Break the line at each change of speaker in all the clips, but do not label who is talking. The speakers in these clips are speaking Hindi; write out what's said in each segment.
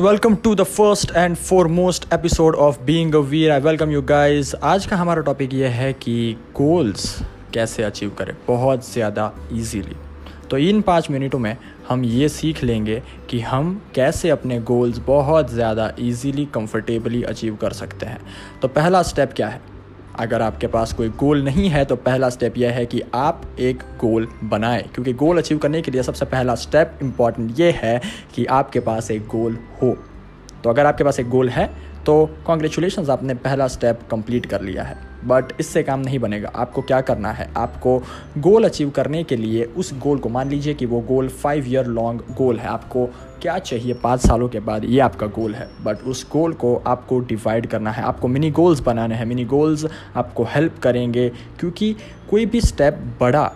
Welcome to the first and foremost episode of being Veer I welcome you guys आज का हमारा टॉपिक ये है कि गोल्स कैसे अचीव करें? बहुत ज़्यादा ईजीली तो इन पाँच मिनटों में हम ये सीख लेंगे कि हम कैसे अपने गोल्स बहुत ज़्यादा ईजीली कम्फर्टेबली अचीव कर सकते हैं। तो पहला स्टेप क्या है? अगर आपके पास कोई गोल नहीं है तो पहला स्टेप यह है कि आप एक गोल बनाएँ, क्योंकि गोल अचीव करने के लिए सबसे पहला स्टेप इंपॉर्टेंट ये है कि आपके पास एक गोल हो। तो अगर आपके पास एक गोल है तो कॉन्ग्रेचुलेशन आपने पहला स्टेप कंप्लीट कर लिया है। बट इससे काम नहीं बनेगा। आपको क्या करना है? आपको गोल अचीव करने के लिए उस गोल को मान लीजिए कि वो goal five year long goal है। आपको क्या चाहिए पाँच सालों के बाद? ये आपका गोल है। बट उस गोल को आपको डिवाइड करना है। आपको मिनी गोल्स बनाने हैं। मिनी गोल्स आपको हेल्प करेंगे। क्योंकि कोई भी स्टेप बड़ा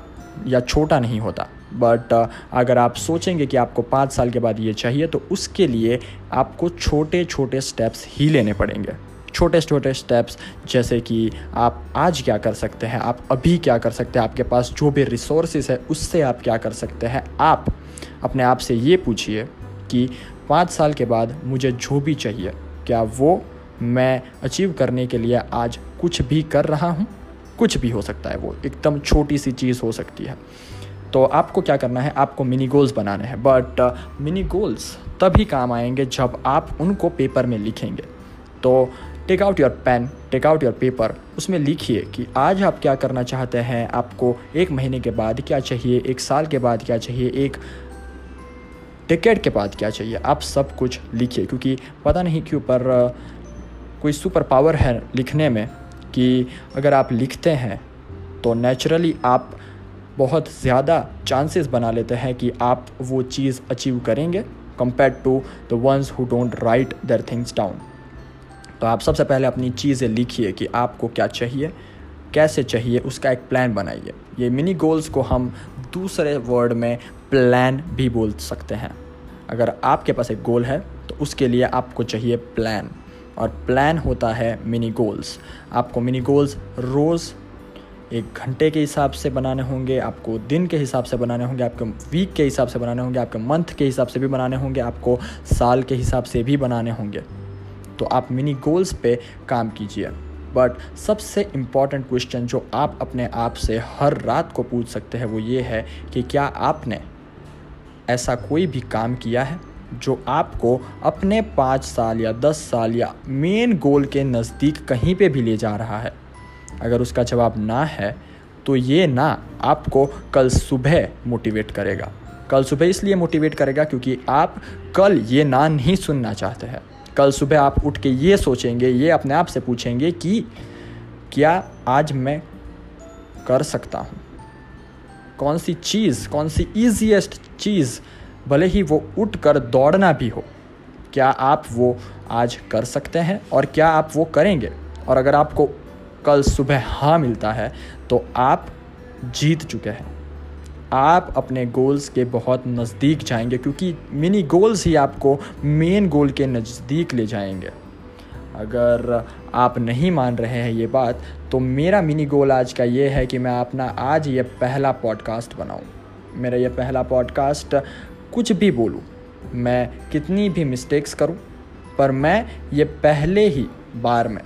या छोटा नहीं होता। बट uh, अगर आप सोचेंगे कि आपको पाँच साल के बाद ये चाहिए तो उसके लिए आपको छोटे छोटे स्टेप्स ही लेने पड़ेंगे। छोटे छोटे स्टेप्स जैसे कि आप आज क्या कर सकते हैं, आप अभी क्या कर सकते हैं, आपके पास जो भी रिसोर्सेज है, उससे आप क्या कर सकते हैं। आप अपने आप से ये पूछिए कि पाँच साल के बाद मुझे जो भी चाहिए, क्या वो मैं अचीव करने के लिए आज कुछ भी कर रहा हूँ? कुछ भी हो सकता है वो, एकदम छोटी सी चीज़ हो सकती है। तो आपको क्या करना है, आपको मिनी गोल्स बनाने हैं। बट मिनी गोल्स तभी काम आएँगे जब आप उनको पेपर में लिखेंगे। तो take out your pen take out your paper उसमें लिखिए कि आज आप क्या करना चाहते हैं? आपको एक महीने के बाद क्या चाहिए? एक साल के बाद क्या चाहिए? एक टिकट के बाद क्या चाहिए? आप सब कुछ लिखिए, क्योंकि पता नहीं क्यों, पर कोई सुपर पावर है लिखने में कि अगर आप लिखते हैं तो नेचुरली आप बहुत ज़्यादा चांसेस बना लेते हैं कि आप वो चीज़ अचीव करेंगे compare to the ones who don't write their things down तो आप सबसे पहले अपनी चीज़ें लिखिए कि आपको क्या चाहिए, कैसे चाहिए, उसका एक प्लान बनाइए। ये मिनी गोल्स को हम दूसरे वर्ड में प्लान भी बोल सकते हैं। अगर आपके पास एक गोल है तो उसके लिए आपको चाहिए प्लान और प्लान होता है मिनी गोल्स आपको मिनी गोल्स रोज़ एक घंटे के हिसाब से बनाने होंगे, आपको दिन के हिसाब से बनाने होंगे, आपके वीक के हिसाब से बनाने होंगे, आपके मंथ के हिसाब से भी बनाने होंगे, आपको साल के हिसाब से भी बनाने होंगे। तो आप मिनी गोल्स पे काम कीजिए। बट सबसे इंपॉर्टेंट क्वेश्चन जो आप अपने आप से हर रात को पूछ सकते हैं वो ये है कि क्या आपने ऐसा कोई भी काम किया है जो आपको अपने पाँच साल या दस साल या मेन गोल के नज़दीक कहीं पे भी ले जा रहा है? अगर उसका जवाब ना है तो ये ना आपको कल सुबह मोटिवेट करेगा। कल सुबह इसलिए मोटिवेट करेगा क्योंकि आप कल ये ना नहीं सुनना चाहते हैं। कल सुबह आप उठ के ये सोचेंगे, ये अपने आप से पूछेंगे कि क्या आज मैं कर सकता हूँ? कौन सी चीज़, कौन सी ईजीएस्ट चीज़, भले ही वो उठ कर दौड़ना भी हो, क्या आप वो आज कर सकते हैं और क्या आप वो करेंगे? और अगर आपको कल सुबह हाँ मिलता है तो आप जीत चुके हैं। आप अपने गोल्स के बहुत नज़दीक जाएँगे, क्योंकि मिनी गोल्स ही आपको मेन गोल के नज़दीक ले जाएँगे। अगर आप नहीं मान रहे हैं ये बात तो मेरा मिनी गोल आज का ये है कि मैं अपना आज ये पहला पॉडकास्ट बनाऊँ। मेरा ये पहला पॉडकास्ट कुछ भी बोलूँ, मैं कितनी भी मिस्टेक्स करूँ, पर मैं ये पहले ही बार में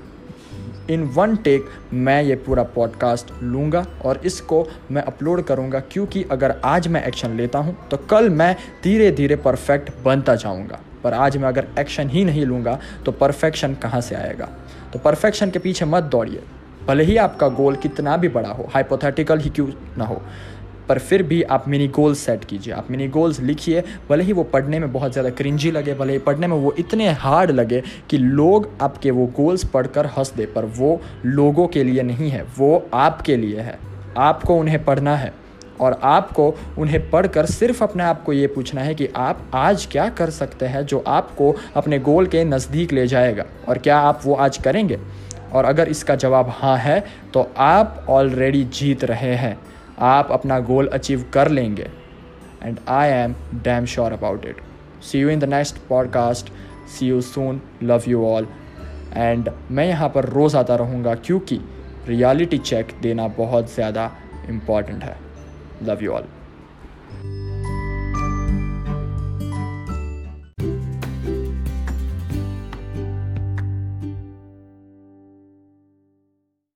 इन वन टेक मैं ये पूरा पॉडकास्ट लूँगा और इसको मैं अपलोड करूँगा क्योंकि अगर आज मैं एक्शन लेता हूँ तो कल मैं धीरे धीरे परफेक्ट बनता जाऊँगा। पर आज मैं अगर एक्शन ही नहीं लूँगा तो परफेक्शन कहाँ से आएगा? तो परफेक्शन के पीछे मत दौड़िए। भले ही आपका गोल कितना भी बड़ा हो हाइपोथेटिकल ही क्यों ना हो पर फिर भी आप मिनी गोल्स सेट कीजिए। आप मिनी गोल्स लिखिए, भले ही वो पढ़ने में बहुत ज़्यादा क्रिंजी लगे, भले ही पढ़ने में वो इतने हार्ड लगे कि लोग आपके वो गोल्स पढ़कर हंस दे, पर वो लोगों के लिए नहीं है, वो आपके लिए है। आपको उन्हें पढ़ना है और आपको उन्हें पढ़कर सिर्फ़ अपने आप को ये पूछना है कि आप आज क्या कर सकते हैं जो आपको अपने गोल के नज़दीक ले जाएगा और क्या आप वो आज करेंगे? और अगर इसका जवाब हाँ है तो आप ऑलरेडी जीत रहे हैं। आप अपना गोल अचीव कर लेंगे and I am damn sure about it see you in the next podcast see you soon love you all and मैं यहाँ पर रोज़ आता रहूँगा क्योंकि रियलिटी चेक देना बहुत ज़्यादा इंपॉर्टेंट है. Love you all